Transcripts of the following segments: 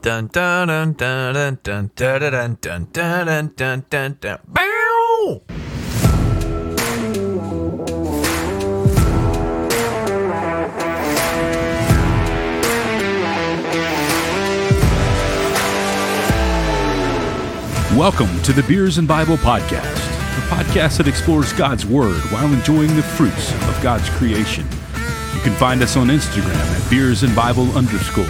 Dun dun dun dun dun dun dun dun dun dun dun dun dun. Bow! Welcome to the Beers and Bible Podcast, a podcast that explores God's Word while enjoying the fruits of God's creation. You can find us on Instagram at Beers and Bible underscore,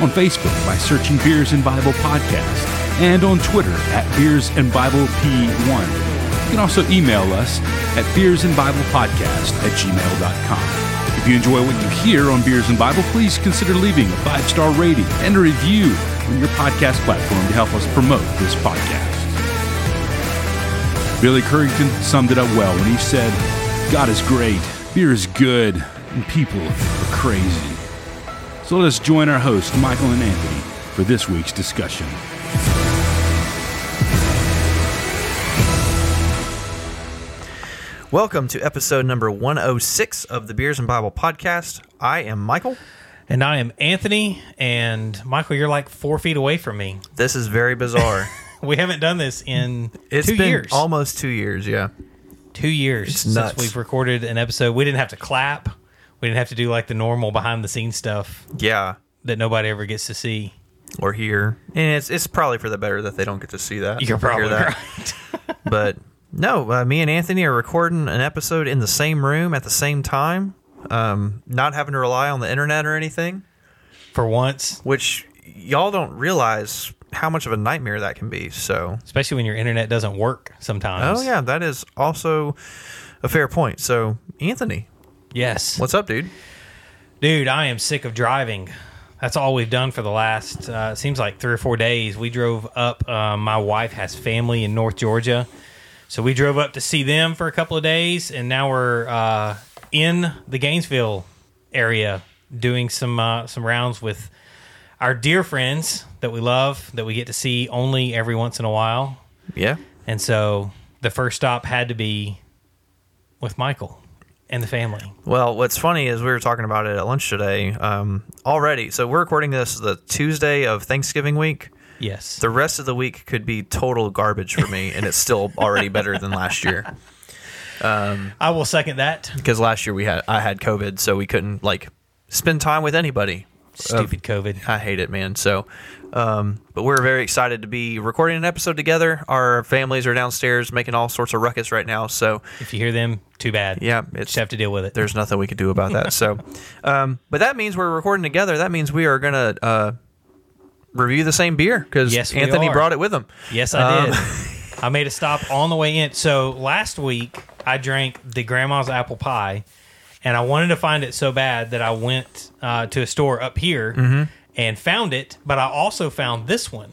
on Facebook by searching Beers and Bible Podcast, and on Twitter at Beers and Bible P1. You can also email us at Beers and Bible Podcast at gmail.com. If you enjoy what you hear on Beers and Bible, please consider leaving a five star rating and a review on your podcast platform to help us promote this podcast. Billy Currington summed it up well when he said, God is great, beer is good, and people are crazy. So let us join our hosts, Michael and Anthony, for this week's discussion. Welcome to episode number 106 of the Beers and Bible podcast. I am Michael. And I am Anthony. And Michael, you're like four feet away from me. This is very bizarre. We haven't done this in It's two been years. almost two years, yeah. two years It's since nuts. we've recorded an episode. We didn't have to clap. We didn't have to do like the normal behind the scenes stuff Yeah. that nobody ever gets to see. Or here. And it's it's probably for the better that they don't get to see that. You're or hear probably that. right. But no, uh, me and Anthony are recording an episode in the same room at the same time, um, not having to rely on the internet or anything, For once, which y'all don't realize how much of a nightmare that can be. So, especially when your internet doesn't work sometimes. oh yeah, that is also a fair point. So, Anthony, Yes. what's up, dude? Dude, I am sick of driving. That's all we've done for the last, uh, it seems like three or four days. We drove up. Uh, my wife has family in North Georgia. So we drove up to see them for a couple of days. And now we're uh, in the Gainesville area doing some uh, some rounds with our dear friends that we love, that we get to see only every once in a while. Yeah. And so the first stop had to be with Michael and the family. Well, what's funny is we were talking about it at lunch today um, already. So we're recording this the Tuesday of Thanksgiving week. Yes. The rest of the week could be total garbage for me, and it's still already better than last year. I will second that. Because last year we had I had COVID, so we couldn't like spend time with anybody. Stupid COVID. I hate it, man. So, um, but we're very excited to be recording an episode together. Our families are downstairs making all sorts of ruckus right now. So, If you hear them, too bad. yeah, Just it's have to deal with it. there's nothing we can do about that. So, um, but that means we're recording together. That means we are gonna uh, review the same beer because Yes, we Anthony are. brought it with him. Yes, I Um, did. I made a stop on the way in. So last week, I drank the grandma's apple pie, and I wanted to find it so bad that I went uh, to a store up here Mm-hmm. and found it. But I also found this one,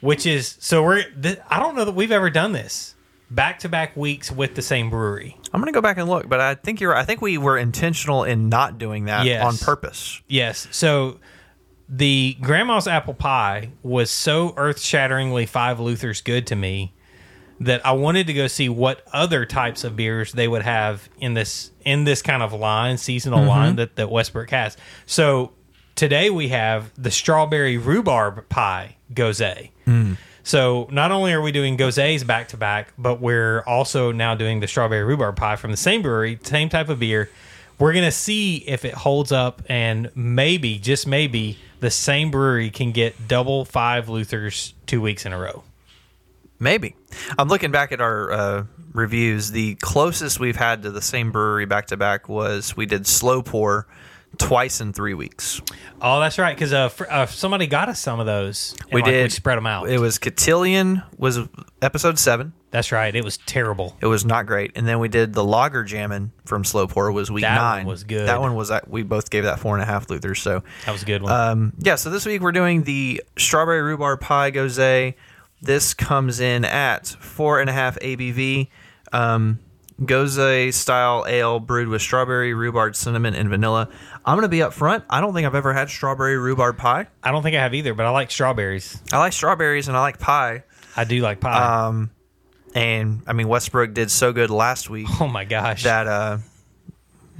which is so we're. Th- I don't know that we've ever done this back to back weeks with the same brewery. I'm gonna go back and look, but I think you're. right. I think we were intentional in not doing that Yes. on purpose. Yes. So the grandma's apple pie was so earth shatteringly five Luthers good to me that I wanted to go see what other types of beers they would have in this in this kind of line, seasonal mm-hmm. line that, that Westbrook has. So today we have the strawberry rhubarb pie gose. Mm. So not only are we doing goses back to back, but we're also now doing the strawberry rhubarb pie from the same brewery, same type of beer. We're gonna see if it holds up, and maybe, just maybe, the same brewery can get double five Luthers two weeks in a row. Maybe. I'm looking back at our uh, reviews. The closest we've had to the same brewery back to back was we did slow pour twice in three weeks. Oh, that's right, because uh, fr- uh, somebody got us some of those. We like, did We spread them out. It was Cotillion was episode seven. that's right. It was terrible. It was not great, and then we did the Lager Jammin' from Slow Pour was week That one nine. was good. That one was at, we both gave that four and a half Luthers. So That was a good one. Um, yeah, so this week we're doing the strawberry rhubarb pie gose. This comes in at four and a half ABV. Um, gose style ale brewed with strawberry, rhubarb, cinnamon, and vanilla. I'm gonna be up front. I don't think I've ever had strawberry rhubarb pie. I don't think I have either, but I like strawberries. I like strawberries and I like pie. I do like pie. Um, and I mean Westbrook did so good last week oh my gosh. that uh,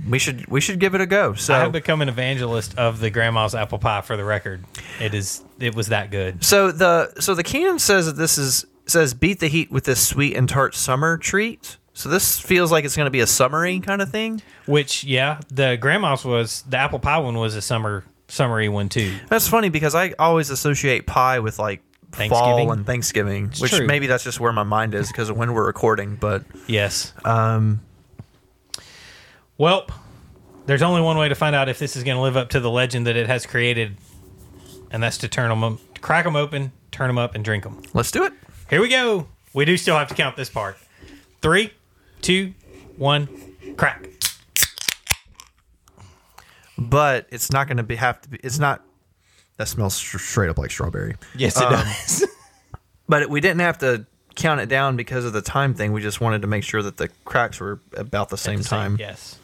we should we should give it a go. So I have become an evangelist of the grandma's apple pie. For the record, it is it was that good. So the so the can says that this is says beat the heat with this sweet and tart summer treat. So this feels like it's going to be a summery kind of thing. Which yeah, the grandma's was the apple pie one was a summer summery one too. That's funny because I always associate pie with like fall and Thanksgiving, which true. maybe that's just where my mind is because of when we're recording. But Yes. um, Well, there's only one way to find out if this is going to live up to the legend that it has created, and that's to turn them, crack them open, turn them up, and drink them. let's do it. Here we go. We do still have to count this part. Three, two, one, crack. But it's not going to be have to be. It's not. That smells straight up like strawberry. Yes, it Um, does. But we didn't have to count it down because of the time thing. We just wanted to make sure that the cracks were about the same At the same- time. Yes,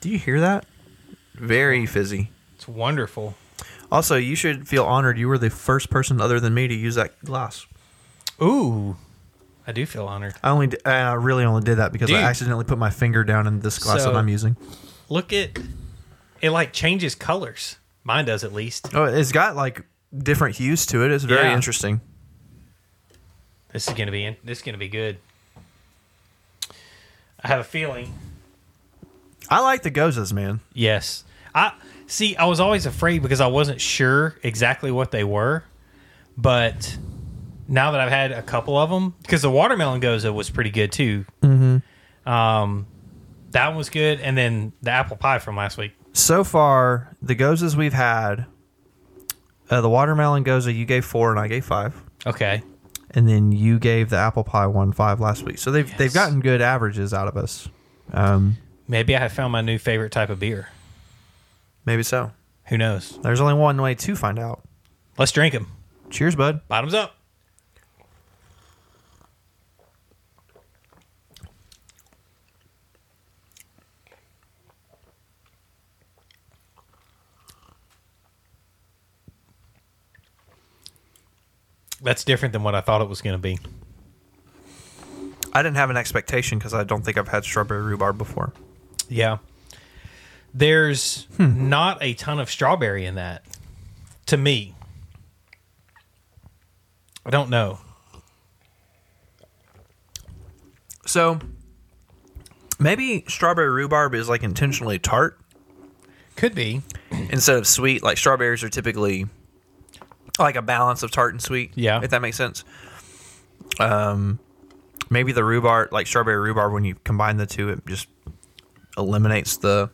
Do you hear that? Very fizzy. it's wonderful. Also, you should feel honored. You were the first person other than me to use that glass. Ooh, I do feel honored. I only, d- I really only did that because Dude. I accidentally put my finger down in this glass So- that I'm using. Look at it, like changes colors. Mine does at least. Oh, it's got like different hues to it. It's very Yeah. interesting. This is gonna be in- this is gonna be good. I have a feeling. I like the goses, man. Yes, I see. I was always afraid because I wasn't sure exactly what they were, but now that I've had a couple of them, because the watermelon gose was pretty good too. Mm-hmm. Um, that one was good, and then the apple pie from last week. So far, the goses we've had, uh, the watermelon gose you gave four and I gave five, Okay, and then you gave the apple pie one five last week. So they've they've gotten good averages out of us. Um, maybe I have found my new favorite type of beer. maybe so. Who knows? There's only one way to find out. Let's drink them. Cheers, bud. Bottoms up. That's different than what I thought it was going to be. I didn't have an expectation because I don't think I've had strawberry rhubarb before. Yeah. There's not a ton of strawberry in that to me. I don't know. So maybe strawberry rhubarb is like intentionally tart Could be. instead of sweet. Like strawberries are typically like a balance of tart and sweet. Yeah. if that makes sense. Um, maybe the rhubarb, like strawberry rhubarb, when you combine the two, it just eliminates the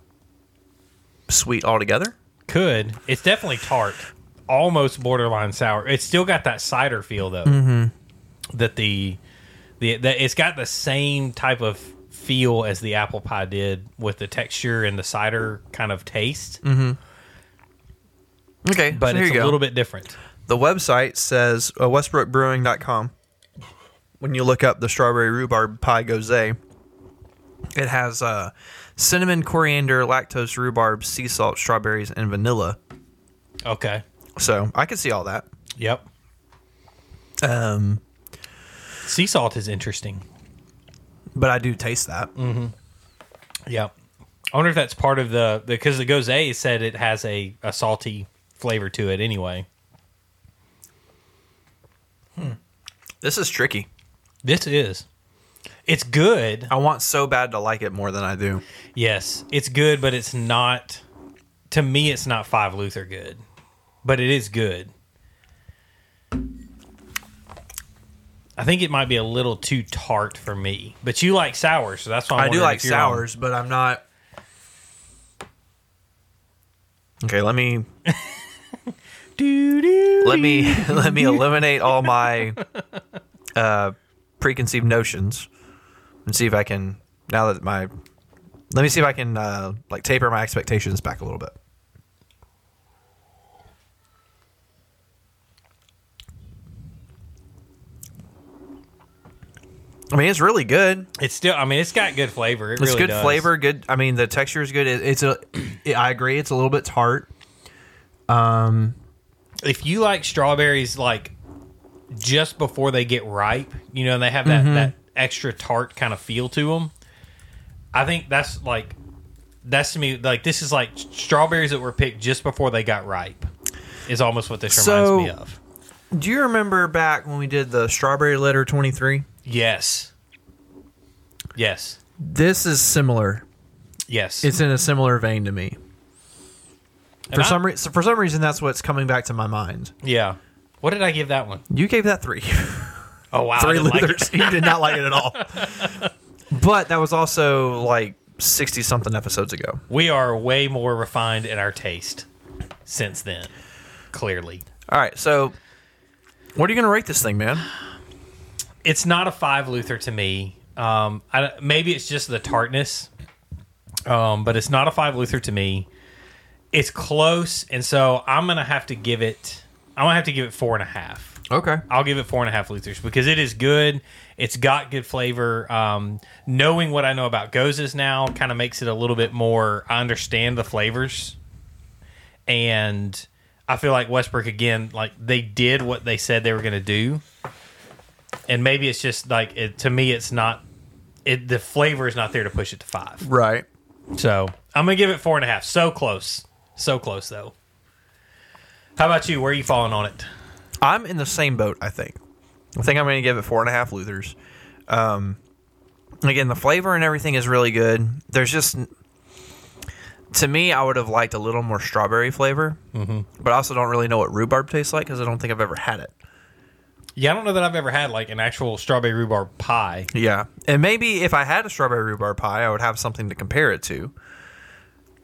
sweet altogether. Could. It's definitely tart. Almost borderline sour. It's still got that cider feel though. Mm-hmm. That the the that it's got the same type of feel as the apple pie did with the texture and the cider kind of taste, Okay, but so it's a go. little bit different. The website says uh, westbrookbrewing.com. When you look up the strawberry rhubarb pie gose, it has uh, cinnamon, coriander, lactose, rhubarb, sea salt, strawberries, and vanilla. Okay. So I can see all that. Yep. Um, Sea salt is interesting. but I do taste that. Yep. I wonder if that's part of the because the gose said it has a, a salty flavor to it anyway. This is tricky. This is. It's good. I want so bad to like it more than I do. Yes, it's good, but it's not. To me, it's not five Luther good, but it is good. I think it might be a little too tart for me, but you like sours, so that's why I'm I do like you're on- sours, but I'm not. Okay, let me let me let me eliminate all my uh, preconceived notions and see if I can now that my let me see if I can uh, like taper my expectations back a little bit. I mean, it's really good. It's still. I mean, it's got good flavor. It It's really good does. flavor. Good. I mean, the texture is good. It, it's a. I agree. It's a little bit tart. Um. if you like strawberries like just before they get ripe, you know, they have that Mm-hmm. that extra tart kind of feel to them. I think that's like that's to me like this is like strawberries that were picked just before they got ripe. Is almost what this So- reminds me of. Do you remember back when we did the strawberry letter 23? Yes. Yes. This is similar. Yes. It's in a similar vein to me. And For I- some reason, for some reason, that's what's coming back to my mind. yeah. What did I give that one? You gave that three, Oh wow. Three didn't like. Luthers. you did not like it at all. But that was also like sixty something episodes ago. We are way more refined in our taste since then. Clearly. All right, so what are you going to rate this thing, man? it's not a five Luther to me. Um, I, maybe it's just the tartness, um, but it's not a five Luther to me. It's close, and so I'm gonna have to give it. I'm gonna have to give it four and a half. Okay. I'll give it four and a half Luthers because it is good. It's got good flavor. Um, knowing what I know about Goses now kind of makes it a little bit more. I understand the flavors, and I feel like Westbrook again, like they did what they said they were going to do, and maybe it's just like it, to me, it's not. It the flavor is not there to push it to five. Right. So I'm gonna give it four and a half. So close, so close though. How about you? Where are you falling on it? I'm in the same boat. I think. I think I'm going to give it four and a half Luthers. Um, again, the flavor and everything is really good. There's just, to me, I would have liked a little more strawberry flavor, mm-hmm. but I also don't really know what rhubarb tastes like because I don't think I've ever had it. Yeah, I don't know that I've ever had like an actual strawberry rhubarb pie. Yeah, and maybe if I had a strawberry rhubarb pie, I would have something to compare it to.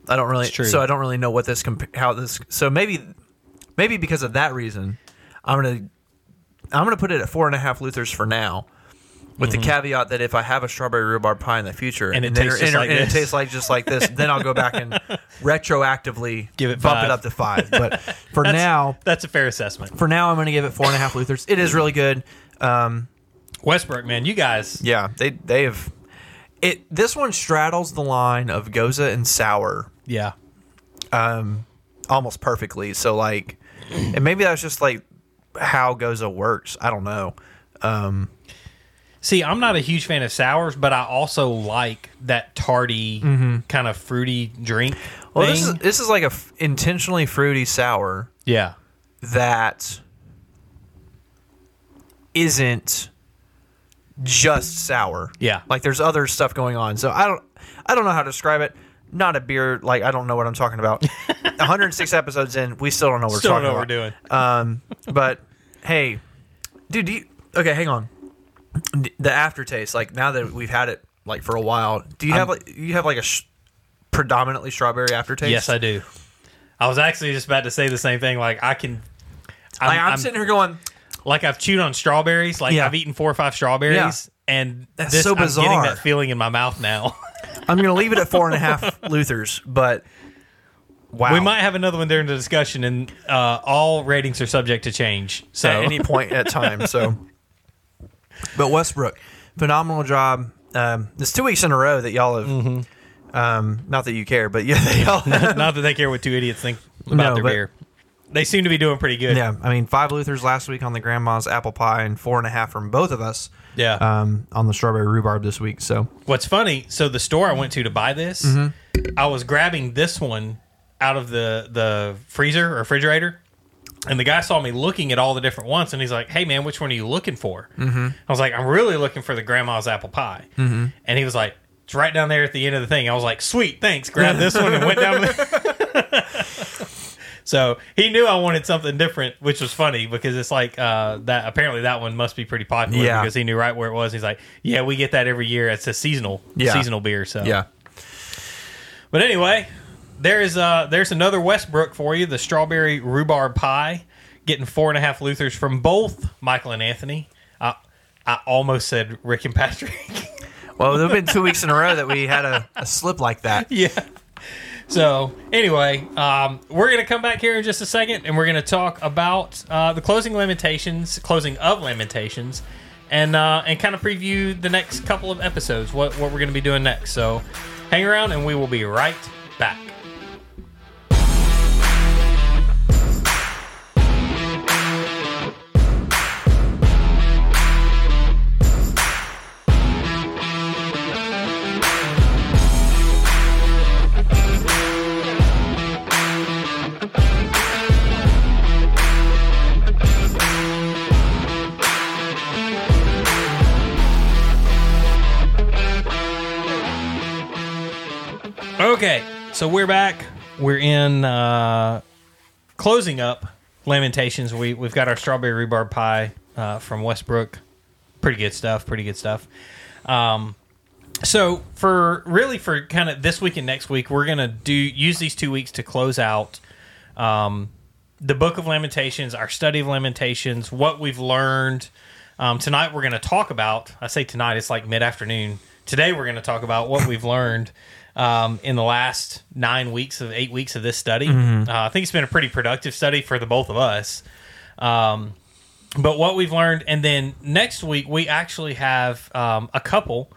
I don't really, so I don't really know what this comp- how this. So maybe, maybe because of that reason, I'm gonna, I'm gonna put it at four and a half Luthers for now, with the caveat that if I have a strawberry rhubarb pie in the future Mm-hmm. And it then- tastes just like and this. it tastes like just like this, then I'll go back and retroactively Give it bump five. it up to five. But for That's- now, that's a fair assessment. for now, I'm gonna give it four and a half Luthers. It is really good. Um, Westbrook, man, you guys. yeah, they they have it. This one straddles the line of gose and sour Yeah, almost perfectly. So like, and maybe that's just like how gose works. I don't know. Um, See, I'm not a huge fan of sours, but I also like that tarty kind of fruity drink. Mm-hmm. well, this is this is like a f- intentionally fruity sour yeah, that isn't just sour. Yeah. like there's other stuff going on. So I don't I don't know how to describe it. Not a beer like I don't know what I'm talking about. 106 episodes in, we still don't know what we're still don't talking know what we're doing. Um, but hey, dude, do you, okay, hang on. D- The aftertaste, like now that we've had it like for a while, do you have like you have like a sh- predominantly strawberry aftertaste? yes, I do. I was actually just about to say the same thing. Like I can, I'm, Like, I'm, I'm- sitting here going, like I've chewed on strawberries. Like Yeah. I've eaten four or five strawberries, and That's this, so I'm getting bizarre. that feeling in my mouth now. I'm going to leave it at four and a half Luthers, but wow, We might have another one during the discussion, and uh, all ratings are subject to change. So at any point at time. So, but Westbrook, phenomenal job. Um, this two weeks in a row that y'all have. Mm-hmm. Um, not that you care, but yeah, they all. not that they care what two idiots think about No, their but- beer. They seem to be doing pretty good. yeah, I mean, five Luthers last week on the grandma's apple pie, and four and a half from both of us. Yeah. Um, on the strawberry rhubarb this week. So What's funny? So the store I went to to buy this, Mm-hmm. I was grabbing this one out of the the freezer or refrigerator, and the guy saw me looking at all the different ones, and he's like, "Hey man, which one are you looking for?" Mm-hmm. I was like, "I'm really looking for the grandma's apple pie," mm-hmm. and he was like. It's right down there at the end of the thing. I was like, "Sweet, thanks." Grab this one and went down there. so he knew I wanted something different, which was funny because it's like uh, that. Apparently, that one must be pretty popular Yeah. because he knew right where it was. He's like, "Yeah, we get that every year. It's a seasonal, Yeah. seasonal beer." So yeah, But anyway, there is uh there's another Westbrook for you, the strawberry rhubarb pie, getting four and a half Luthers from both Michael and Anthony. I I almost said Rick and Patrick. well, there have been two weeks in a row that we had a, a slip like that. yeah. So anyway, um, we're gonna come back here in just a second, and we're gonna talk about uh, the closing Lamentations, closing of Lamentations, and uh, and kind of preview the next couple of episodes, what what we're gonna be doing next. So hang around, and we will be right back. Okay, so we're back. We're in uh, closing up Lamentations. We we've got our strawberry rhubarb pie uh, from Westbrook. Pretty good stuff. Pretty good stuff. Um, so for really for kind of this week and next week, we're gonna do use these two weeks to close out um, the Book of Lamentations, our study of Lamentations, what we've learned. Um, tonight we're going to talk about. I say tonight, it's like mid afternoon. Today we're going to talk about what we've learned um, in the last nine weeks of eight weeks of this study. Uh, I think it's been a pretty productive study for the both of us. Um, but what we've learned, and then next week we actually have um, a couple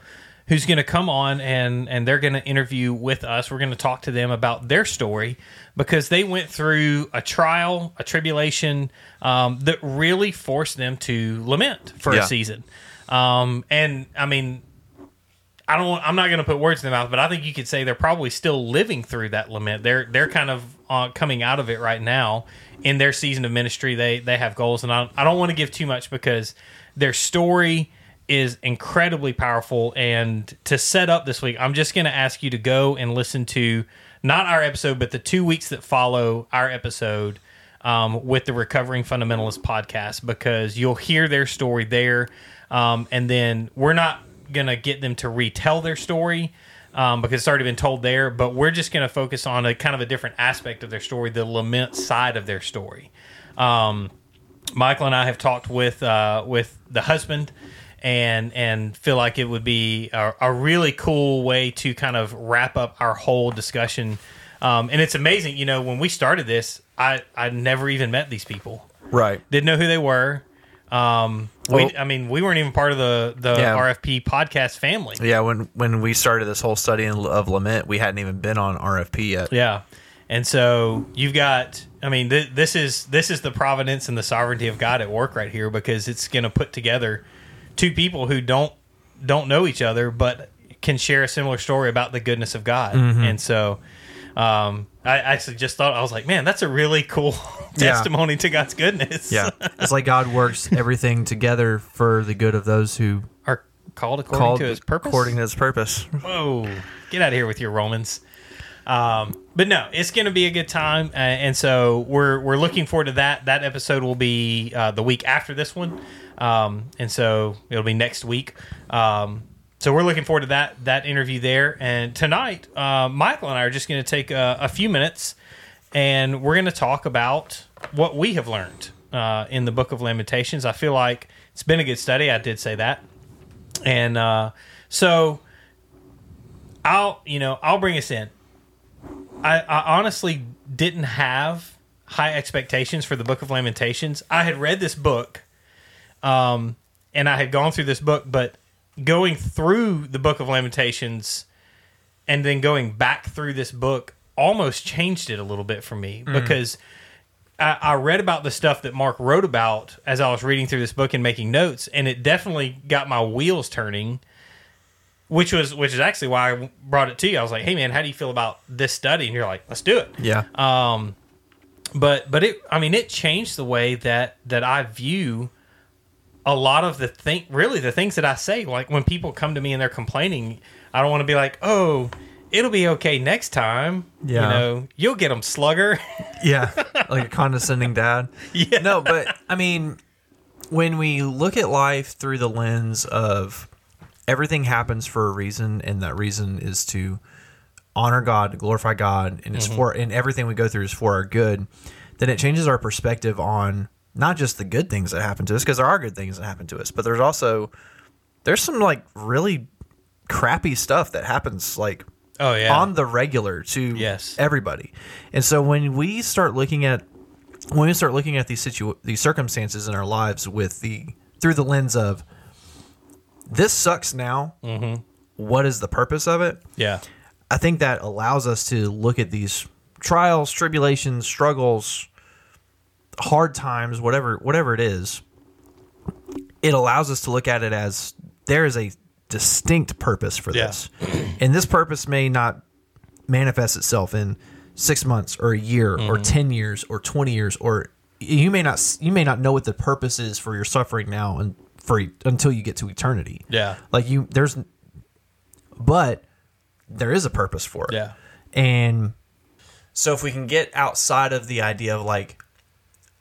who's going to come on and and they're going to interview with us. We're going to talk to them about their story because they went through a trial, a tribulation um, that really forced them to lament for Yeah. a season. Um, and I mean, I don't. I'm not going to put words in their mouth, but I think you could say they're probably still living through that lament. They're they're kind of uh, coming out of it right now in their season of ministry. They they have goals, and I, I don't want to give too much because their story is incredibly powerful. And to set up this week, I'm just going to ask you to go and listen to not our episode, but the two weeks that follow our episode um, with the Recovering Fundamentalist podcast because you'll hear their story there. Um, and then we're not going to get them to retell their story um, because it's already been told there, but we're just going to focus on a kind of a different aspect of their story, the lament side of their story. Um, Michael and I have talked with uh, with the husband and and feel like it would be a, a really cool way to kind of wrap up our whole discussion. Um, and it's amazing, you know, when we started this, I I never even met these people, Right. didn't know who they were. Um, we, I mean, we weren't even part of the the Yeah. RFP podcast family. Yeah, when when we started this whole study of lament, we hadn't even been on RFP yet. Yeah, and so you've got. I mean, th- this is this is the providence and the sovereignty of God at work right here because it's going to put together two people who don't don't know each other but can share a similar story about the goodness of God. And so, um, I actually just thought I was like, man, that's a really cool Yeah. testimony to God's goodness. Yeah, it's like God works everything together for the good of those who are called according called to His purpose. according to His purpose. Whoa, get out of here with your Romans. Um, but no, it's going to be a good time, uh, and so we're we're looking forward to that. That episode will be uh, the week after this one, um, and so it'll be next week. Um, so we're looking forward to that that interview there. And tonight, uh, Michael and I are just going to take a, a few minutes, and we're going to talk about what we have learned uh, in the Book of Lamentations. I feel like it's been a good study. I did say that, and uh, so I'll you know I'll bring us in. I, I honestly didn't have high expectations for the Book of Lamentations. I had read this book, um, and I had gone through this book, but going through the Book of Lamentations and then going back through this book almost changed it a little bit for me because I, I read about the stuff that Mark wrote about as I was reading through this book and making notes, and it definitely got my wheels turning which was which is actually why I brought it to you. I was like, "Hey, man, how do you feel about this study?" And you're like, "Let's do it." Yeah, Um, but but it, I mean, it changed the way that that I view a lot of the thing. Really, the things that I say, like when people come to me and they're complaining, I don't want to be like, "Oh, it'll be okay next time." Yeah. you know, you'll get them, slugger. yeah, like a condescending dad. yeah, No, but I mean, when we look at life through the lens of everything happens for a reason, and that reason is to honor God, to glorify God, and it's mm-hmm. for and everything we go through is for our good, then it changes our perspective on not just the good things that happen to us, because there are good things that happen to us, but there's also there's some like really crappy stuff that happens like Oh yeah, on the regular to Yes. everybody. And so when we start looking at when we start looking at these situ- these circumstances in our lives with the through the lens of this sucks now. Mm-hmm. What is the purpose of it? yeah, I think that allows us to look at these trials, tribulations, struggles, hard times, whatever whatever it is. It allows us to look at it as there is a distinct purpose for Yeah. this. And this purpose may not manifest itself in 6 months or a year or mm. 10 years or 20 years or you may not you may not know what the purpose is for your suffering now and for until you get to eternity. yeah, Like you there's but there is a purpose for it. yeah, And so if we can get outside of the idea of like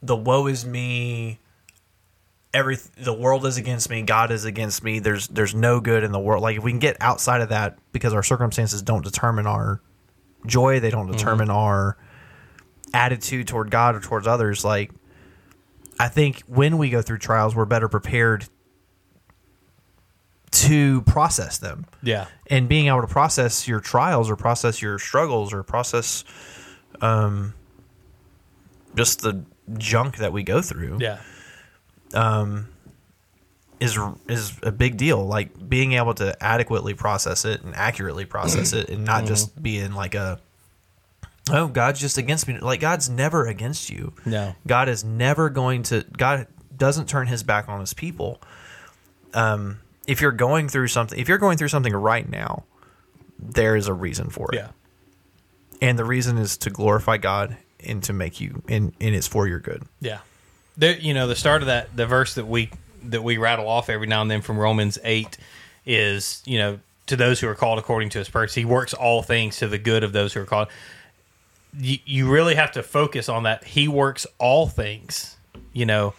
the woe is me, every the world is against me, God is against me, there's there's no good in the world. Like if we can get outside of that because our circumstances don't determine our joy, they don't determine our attitude toward God or towards others, like I think when we go through trials, we're better prepared to process them Yeah. and being able to process your trials or process your struggles or process um just the junk that we go through Yeah. Um, is is a big deal like being able to adequately process it and accurately process it and not just being like a oh god's just against me like god's never against you No. god is never going to god doesn't turn his back on his people um if you're going through something if you're going through something right now there is a reason for it Yeah. and the reason is to glorify God and to make you and, and it's for your good. Yeah. The, you know, the start of that, the verse that we that we rattle off every now and then from Romans eight is, you know, to those who are called according to His purpose, He works all things to the good of those who are called. You, you really have to focus on that. He works all things. You know,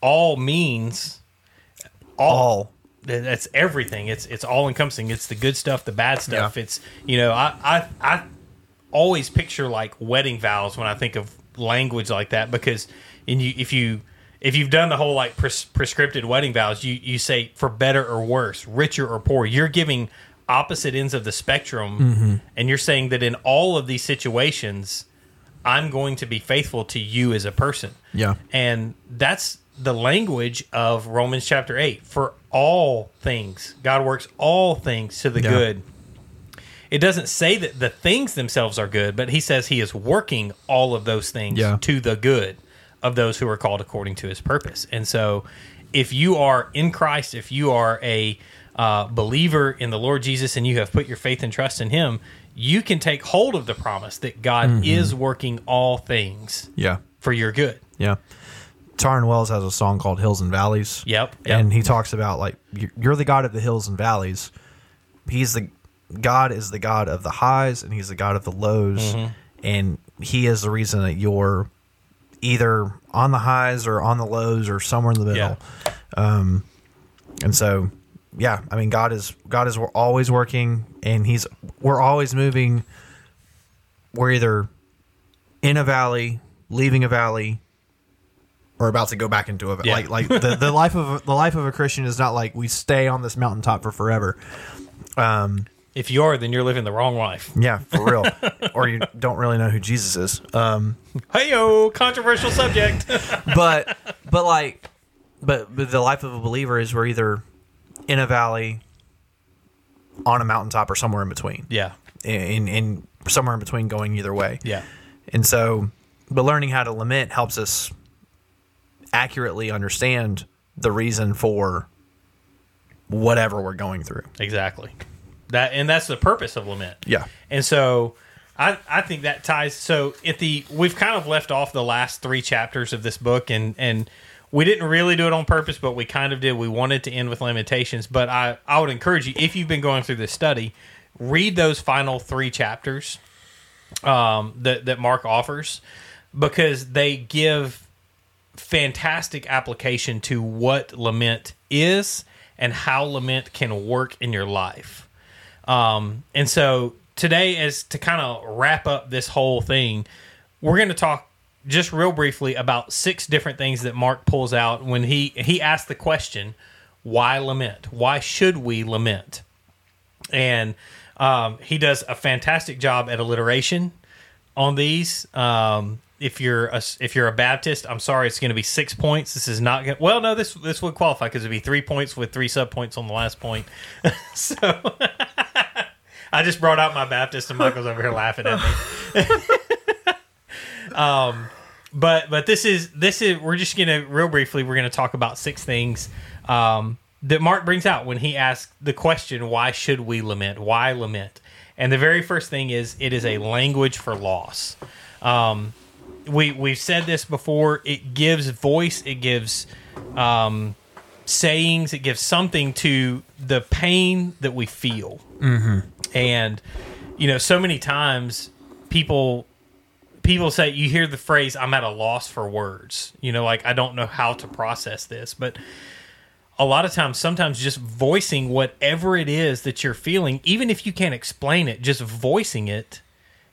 all means All Th- that's everything. It's it's all encompassing. It's the good stuff, the bad stuff. Yeah. It's you know I, I I always picture like wedding vows when I think of language like that because and you if you if you've done the whole like pres- prescripted wedding vows you you say for better or worse, richer or poor. You're giving opposite ends of the spectrum, mm-hmm. and you're saying that in all of these situations, I'm going to be faithful to you as a person. Yeah. And that's the language of Romans chapter 8. For all things, God works all things to the Yeah. good. It doesn't say that the things themselves are good, but he says he is working all of those things Yeah. to the good of those who are called according to his purpose. And so, if you are in Christ, if you are a uh, believer in the Lord Jesus and you have put your faith and trust in him, you can take hold of the promise that God Mm-hmm. is working all things Yeah. for your good. Yeah. Tauren Wells has a song called Hills and Valleys. Yep, yep. And he talks about like you're the God of the hills and valleys. He's the God is the God of the highs and he's the God of the lows. Mm-hmm. And he is the reason that you're either on the highs or on the lows or somewhere in the middle. Um, and so yeah, I mean God is God is always working and he's we're always moving we're either in a valley, leaving a valley, or about to go back into a Yeah. like like the, the life of the life of a Christian is not like we stay on this mountaintop for forever. Um, If you are, then you're living the wrong life. yeah, for real. or you don't really know who Jesus is. Um, Hey yo, controversial subject. but but like but but the life of a believer is we're either in a valley, on a mountaintop, or somewhere in between. yeah, In in somewhere in between, going either way. yeah, And so, but learning how to lament helps us accurately understand the reason for whatever we're going through. exactly. That and that's the purpose of lament. Yeah. And so I I think that ties so at the we've kind of left off the last 3 chapters of this book and and we didn't really do it on purpose, but we kind of did. We wanted to end with lamentations, but I I would encourage you if you've been going through this study, read those final 3 chapters um that that Mark offers because they give fantastic application to what lament is and how lament can work in your life. Um, and so today, as to kind of wrap up this whole thing, we're going to talk just real briefly about six different things that Mark pulls out when he he asked the question, "Why lament? Why should we lament?" And um, he does a fantastic job at alliteration on these. Um, if you're a, if you're a Baptist, I'm sorry, it's going to be six points. This is not going. Well, no, this this would qualify because it'd be three points with three sub points on the last point. so I just brought out my Baptist, and Michael's over here laughing at me. um, but but this is this is we're just gonna real briefly we're gonna talk about six things um, that Mark brings out when he asks the question, "Why should we lament? Why lament?" And the very first thing is it is a language for loss. Um, we we've said this before. It gives voice. It gives um, sayings. It gives something to the pain that we feel. Mm-hmm. And you know, so many times people people say you hear the phrase I'm at a loss for words. You know, like I don't know how to process this, but a lot of times sometimes just voicing whatever it is that you're feeling, even if you can't explain it, just voicing it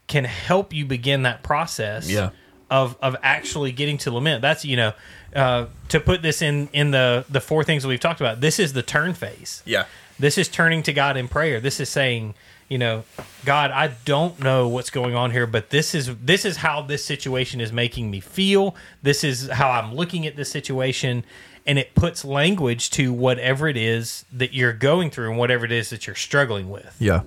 can help you begin that process Yeah. Of of actually getting to lament. That's you know, uh, to put this in in the the four things that we've talked about. This is the turn phase. Yeah. This is turning to God in prayer. This is saying, you know, God, I don't know what's going on here, but this is this is how this situation is making me feel. This is how I'm looking at this situation and it puts language to whatever it is that you're going through and whatever it is that you're struggling with. Yeah.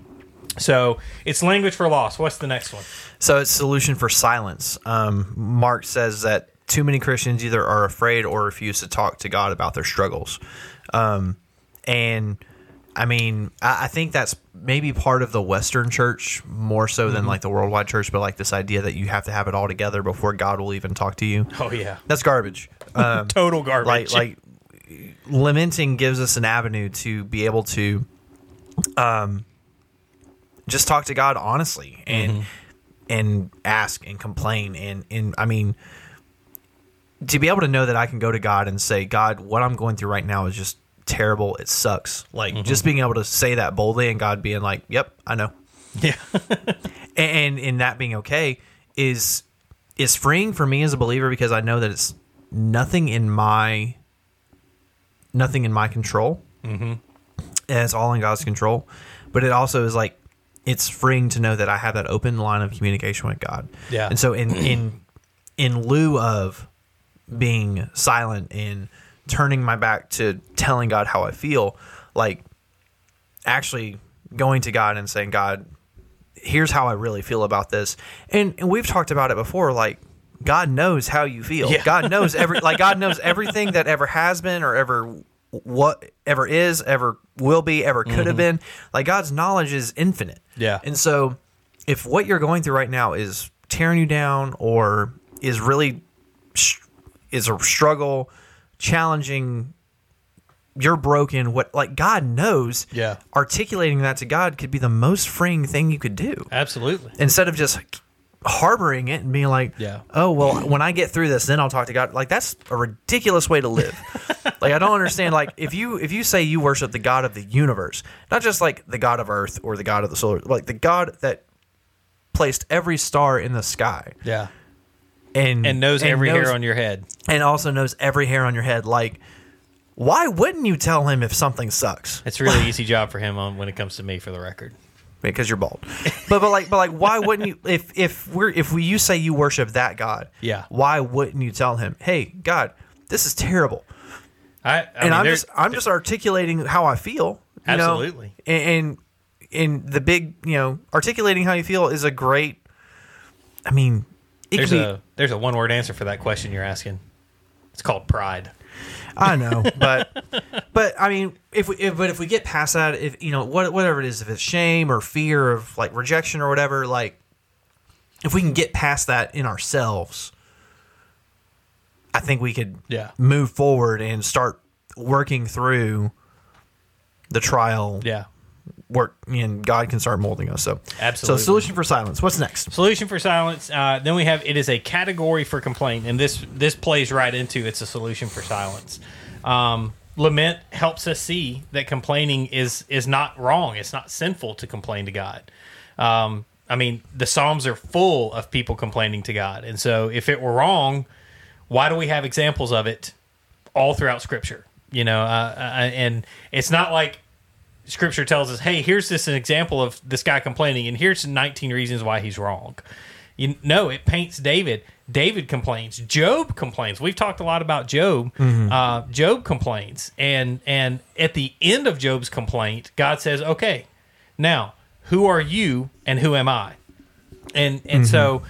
So, it's language for loss. What's the next one? So it's solution for silence. Um, Mark says that too many Christians either are afraid or refuse to talk to God about their struggles. Um, and I mean, I, I think that's maybe part of the Western church more so than like the worldwide church, but like this idea that you have to have it all together before God will even talk to you. Oh yeah. That's garbage. Um, Total like garbage. like lamenting gives us an avenue to be able to um just talk to God honestly and and ask and complain and and I mean to be able to know that I can go to God and say God what I'm going through right now is just terrible it sucks like just being able to say that boldly and God being like yep I know yeah. and in that being okay is is freeing for me as a believer because I know that it's nothing in my nothing in my control, mm-hmm. and it's all in God's control. But it also is like it's freeing to know that I have that open line of communication with God. Yeah. and so in in in lieu of being silent and turning my back to telling God how I feel, like actually going to God and saying, God, here's how I really feel about this. And, and we've talked about it before, like God knows how you feel. Yeah. God knows every like God knows everything that ever has been or ever what ever is, ever will be, ever could have mm-hmm. been. Like God's knowledge is infinite. Yeah. And so if what you're going through right now is tearing you down or is really is a struggle, challenging, you're broken, what like God knows. Yeah. Articulating that to God could be the most freeing thing you could do Absolutely. instead of just harboring it and being like, Yeah. oh well, when I get through this, then I'll talk to God. Like that's a ridiculous way to live. like I don't understand. Like if you if you say you worship the God of the universe, not just like the God of Earth or the God of the solar, like the God that placed every star in the sky Yeah. and And knows every knows- hair on your head. and also knows every hair on your head. Like, why wouldn't you tell him if something sucks? It's a really easy job for him on when it comes to me, for the record. Because you're bald. But but like but like why wouldn't you if if we're if we you say you worship that God, Yeah. why wouldn't you tell him, "Hey, God, this is terrible." I, I And mean, I'm just I'm just articulating how I feel. you know? Absolutely. And, and the big, you know, articulating how you feel is a great I mean, it there's could be a there's a one word answer for that question you're asking. It's called pride. I know, but but I mean, if we if, but if we get past that, if you know what whatever it is, if it's shame or fear of like rejection or whatever, like if we can get past that in ourselves, I think we could Yeah. move forward and start working through the trial. Yeah. Work and God can start molding us. So Absolutely. So solution for silence. What's next? Solution for silence. Uh, then we have it is a category for complaint, and this this plays right into it's a solution for silence. Um, lament helps us see that complaining is is not wrong. It's not sinful to complain to God. Um, I mean, the Psalms are full of people complaining to God, and so if it were wrong, why do we have examples of it all throughout Scripture? You know, uh, uh, and it's not like scripture tells us, hey, here's this an example of this guy complaining, and here's 19 reasons why he's wrong. You know, it paints David. David complains. Job complains. We've talked a lot about Job. Uh, Job complains, and and at the end of Job's complaint, God says, "Okay, now who are you and who am I?" And and so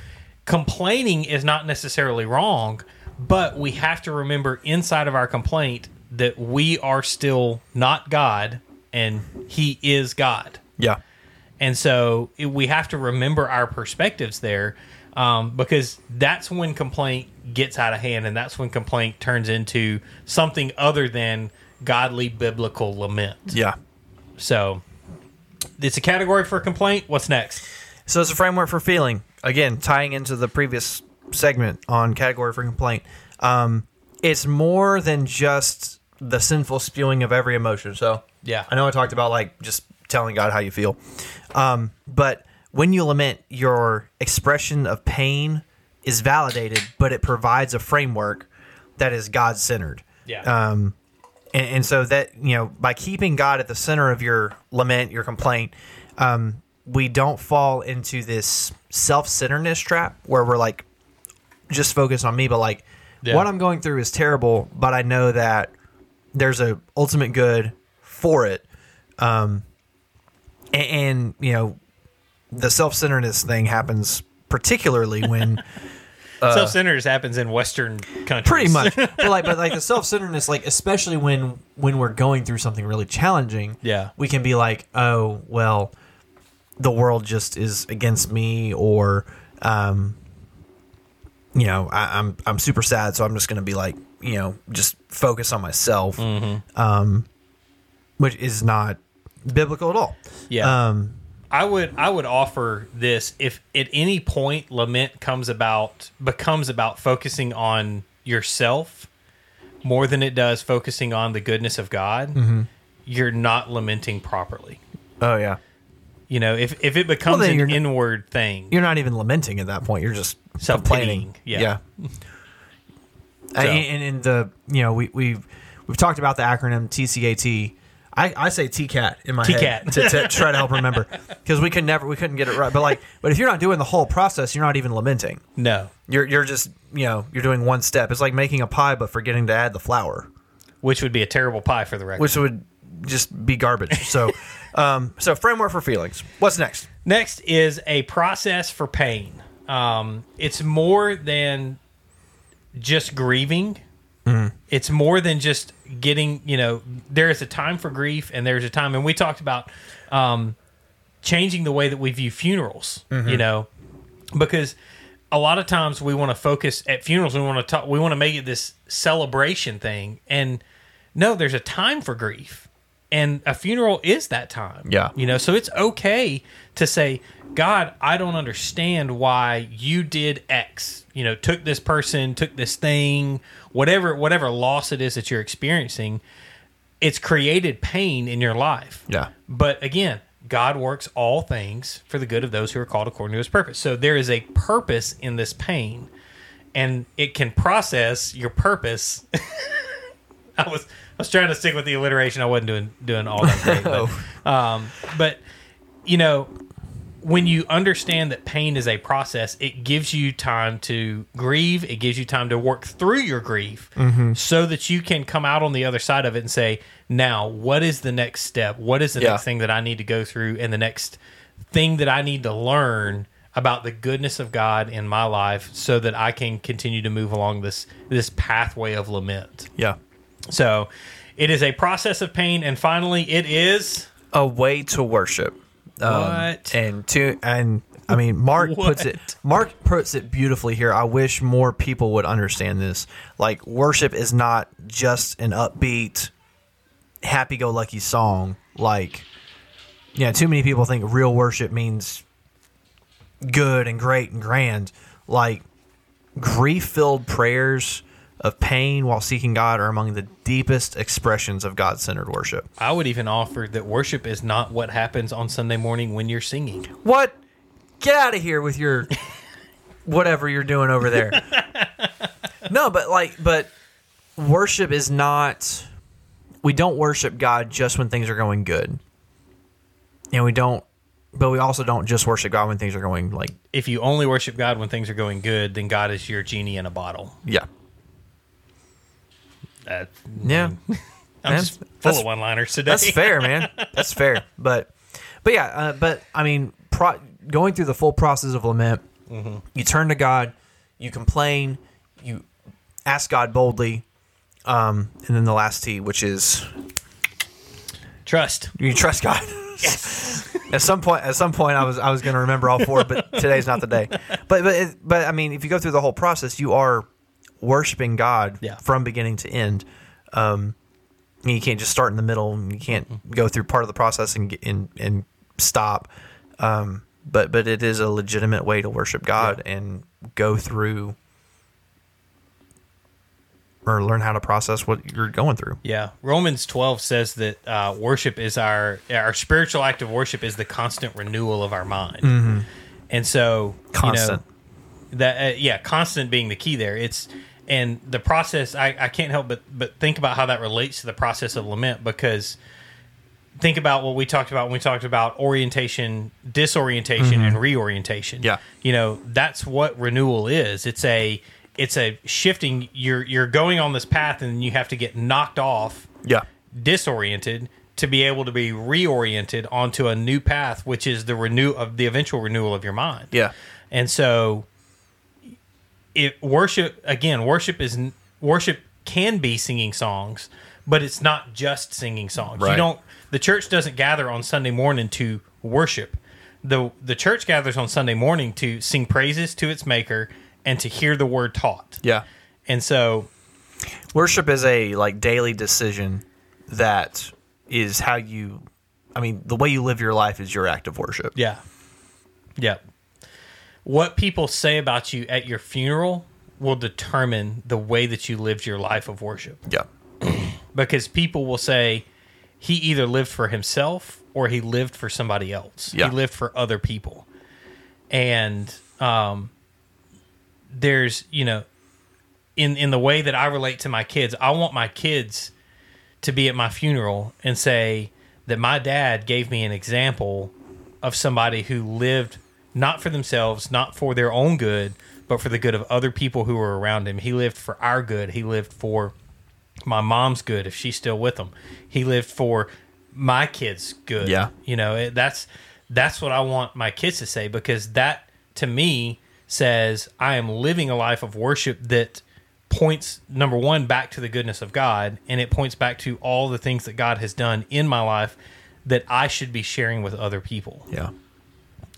complaining is not necessarily wrong, but we have to remember inside of our complaint that we are still not God and He is God. Yeah. And so it- we have to remember our perspectives there um, because that's when complaint gets out of hand and that's when complaint turns into something other than godly biblical lament. Yeah. So it's a category for complaint. What's next? So it's a framework for feeling. Again, tying into the previous segment on category for complaint. Um, it's more than just the sinful spewing of every emotion. So Yeah. I know I talked about like just telling God how you feel. Um, but when you lament, your expression of pain is validated, but it provides a framework that is God centered. Yeah. Um, and, and so that you know, by keeping God at the center of your lament, your complaint, um, we don't fall into this self-centeredness trap where we're like just focused on me, but like Yeah. what I'm going through is terrible, but I know that there's a ultimate good for it. Um, and, and you know, the self-centeredness thing happens particularly when Self-centeredness happens in Western countries. Uh, pretty much but like but like the self-centeredness like especially when when we're going through something really challenging Yeah. we can be like oh well the world just is against me or um you know I, i'm i'm super sad so i'm just gonna be like you know just focus on myself um which is not biblical at all Yeah. um I would I would offer this if at any point lament comes about becomes about focusing on yourself more than it does focusing on the goodness of God, Mm-hmm. you're not lamenting properly. oh yeah You know, if if it becomes then an inward thing, you're not even lamenting at that point. You're just complaining. yeah. And, and in the you know we we've we've talked about the acronym TCAT. I, I say TCAT in my head TCAT. to, to try to help remember because we could never we couldn't get it right. But like, but if you're not doing the whole process, you're not even lamenting. no, You're you're just you know you're doing one step. It's like making a pie but forgetting to add the flour, which would be a terrible pie for the record. which would just be garbage. So, um, so framework for feelings. What's next? Next is a process for pain. Um, it's more than just grieving. It's more than just getting, you know, there is a time for grief and there's a time, and we talked about um, changing the way that we view funerals, you know, because a lot of times we want to focus at funerals, we want to talk, we want to make it this celebration thing. And no, there's a time for grief. And a funeral is that time. Yeah. You know, so it's okay to say, God, I don't understand why you did X. You know, took this person, took this thing, whatever whatever loss it is that you're experiencing, it's created pain in your life. Yeah. But again, God works all things for the good of those who are called according to his purpose. So there is a purpose in this pain and it can process your purpose. I was I was trying to stick with the alliteration. I wasn't doing doing all that great. But, um, but you know, when you understand that pain is a process, it gives you time to grieve. It gives you time to work through your grief so that you can come out on the other side of it and say, now, what is the next step? What is the Yeah. next thing that I need to go through? And the next thing that I need to learn about the goodness of God in my life so that I can continue to move along this this pathway of lament. Yeah. So it is a process of pain and finally it is A way to worship. Um, What? And to and I mean Mark puts it Mark puts it beautifully here. I wish more people would understand this. Like worship is not just an upbeat happy go lucky song. Like yeah, too many people think real worship means good and great and grand. Like grief filled prayers of pain while seeking God are among the deepest expressions of God centered worship. I would even offer that worship is not what happens on Sunday morning when you're singing. What? Get out of here with your whatever you're doing over there. no, but like, but worship is not. We don't worship God just when things are going good, and we don't. But we also don't just worship God when things are going like If you only worship God when things are going good, then God is your genie in a bottle. yeah, That, yeah. I'm That's- just full of one-liners today. That's fair, man. That's fair. But, but yeah, uh, but I mean, pro- going through the full process of lament, you turn to God, you complain, you ask God boldly, um, and then the last T, which is Trust. you trust God. Yes. at some point, at some point, I was I was going to remember all four, but today's not the day. But but it, but I mean, if you go through the whole process, you are worshiping God Yeah. from beginning to end. Um, you can't just start in the middle. and You can't go through part of the process and and and stop. Um, but but it is a legitimate way to worship God and go through or learn how to process what you're going through. Yeah, Romans twelve says that uh, worship is our our spiritual act of worship is the constant renewal of our mind, and so you know, Constant. that uh, yeah, constant being the key there. It's and the process. I, I can't help but but think about how that relates to the process of lament because think about what we talked about when we talked about orientation, disorientation, mm-hmm. and reorientation. Yeah. you know that's what renewal is. It's a it's a shifting. You're you're going on this path, and you have to get knocked off Yeah. disoriented to be able to be reoriented onto a new path, which is the renew of the eventual renewal of your mind. Yeah. And so, it worship again. Worship is worship can be singing songs, but it's not just singing songs. You don't. The church doesn't gather on Sunday morning to worship. the The church gathers on Sunday morning to sing praises to its Maker and to hear the word taught. Yeah. And so, Worship is a like daily decision that is how you I mean, the way you live your life is your act of worship. Yeah. Yeah. What people say about you at your funeral will determine the way that you lived your life of worship. Yeah. Because people will say he either lived for himself or he lived for somebody else. Yeah. He lived for other people. And um there's, you know, in in the way that I relate to my kids, I want my kids to be at my funeral and say that my dad gave me an example of somebody who lived not for themselves, not for their own good, but for the good of other people who were around him. He lived for our good. He lived for my mom's good if she's still with him. He lived for my kids' good. Yeah. You know, it, that's that's what I want my kids to say because that to me says I am living a life of worship that points number one back to the goodness of God and it points back to all the things that God has done in my life that I should be sharing with other people. Yeah.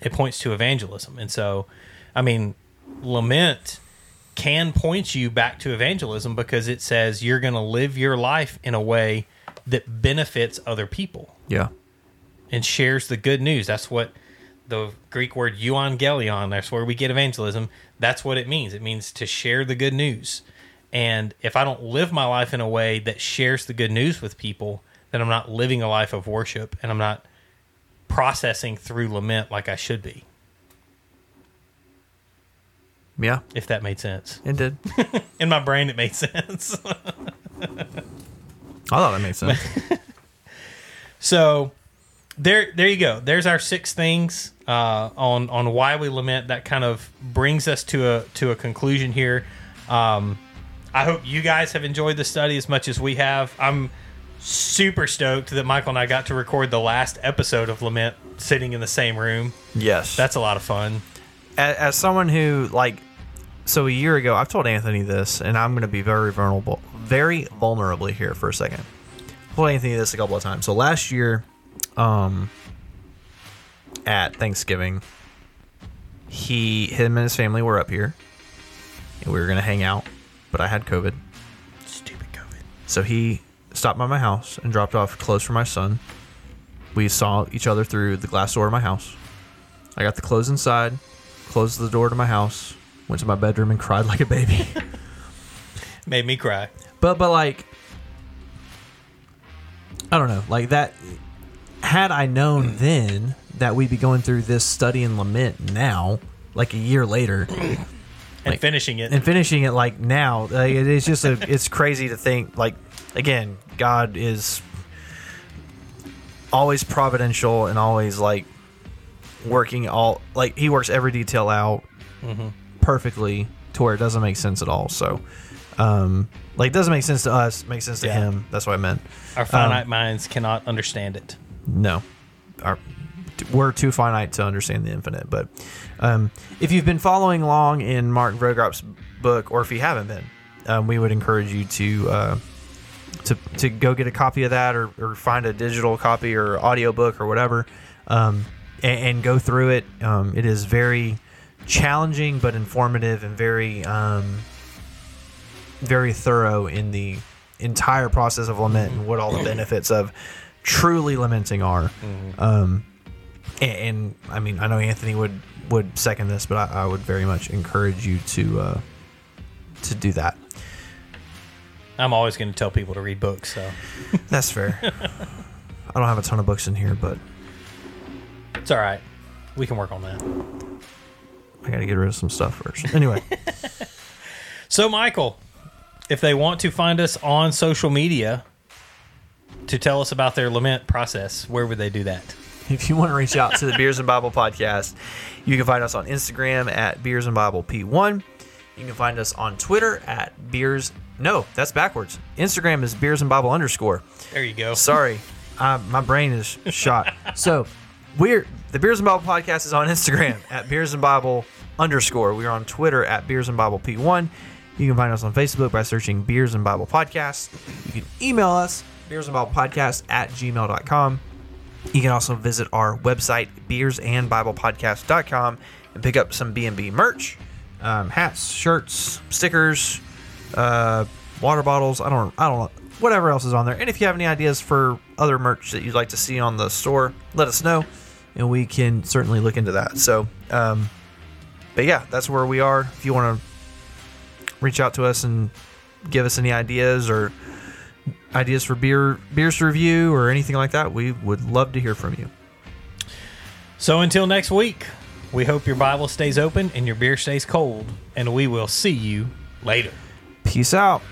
It points to evangelism. And so I mean lament can point you back to evangelism because it says you're going to live your life in a way that benefits other people Yeah. and shares the good news. That's what the Greek word euangelion, that's where we get evangelism. That's what it means. It means to share the good news. And if I don't live my life in a way that shares the good news with people, then I'm not living a life of worship and I'm not processing through lament like I should be, Yeah. if that made sense. It did. In my brain, it made sense. I thought that made sense. So there, there you go. There's our six things uh, on on why we lament. That kind of brings us to a to a conclusion here. Um, I hope you guys have enjoyed the study as much as we have. I'm super stoked that Michael and I got to record the last episode of Lament sitting in the same room. yes. That's a lot of fun. as, as someone who like so a year ago i've told anthony this and i'm going to be very vulnerable very vulnerably here for a second I've told anthony this a couple of times so last year um at thanksgiving he him and his family were up here and we were going to hang out but i had covid Stupid COVID. so he stopped by my house and dropped off clothes for my son. We saw each other through the glass door of my house. I got the clothes inside, closed the door to my house, went to my bedroom and cried like a baby. Made me cry. but but like I don't know, like that had I known mm. then that we'd be going through this study and lament now, like a year later, And Like- finishing it. and finishing it like now like, it is just a it's crazy to think like again god is always providential and always like working all like he works every detail out perfectly to where it doesn't make sense at all so um like it doesn't make sense to us makes sense to Yeah. him that's what i meant Our finite minds cannot understand it. no, Our, we're too finite to understand the infinite. But um, if you've been following along in Mark Vroegop's book, or if you haven't been, um, we would encourage you to uh, to to go get a copy of that, or, or find a digital copy or audiobook or whatever, um, and, and go through it. Um, it is very challenging, but informative, and very um, very thorough in the entire process of lament and what all the benefits of truly lamenting are. Um, and, and I mean, I know Anthony would would second this, but I, I would very much encourage you to uh, to do that. I'm always going to tell people to read books. So That's fair. I don't have a ton of books in here, but it's all right. We can work on that. I got to get rid of some stuff first. Anyway, So, Michael, if they want to find us on social media to tell us about their lament process, where would they do that? if you want to reach out to the Beers and Bible podcast, you can find us on Instagram at Beers and Bible P1. You can find us on Twitter at Beers. No, that's backwards. Instagram is Beers and Bible underscore. There you go. Sorry, uh, my brain is shot. So we're the Beers and Bible podcast is on Instagram at Beers and Bible underscore. We're on Twitter at Beers and Bible P1. You can find us on Facebook by searching Beers and Bible Podcast. You can email us, Beers and Bible Podcast at gmail.com. You can also visit our website, beersandbiblepodcast.com, and pick up some B&B merch, um, hats, shirts, stickers, uh, water bottles. I don't, I don't whatever else is on there. And if you have any ideas for other merch that you'd like to see on the store, let us know, and we can certainly look into that. So, um, but yeah, that's where we are. If you want to reach out to us and give us any ideas or ideas for beer beers to review or anything like that, we would love to hear from you. So, until next week, we hope your Bible stays open and your beer stays cold, and we will see you later. Peace out.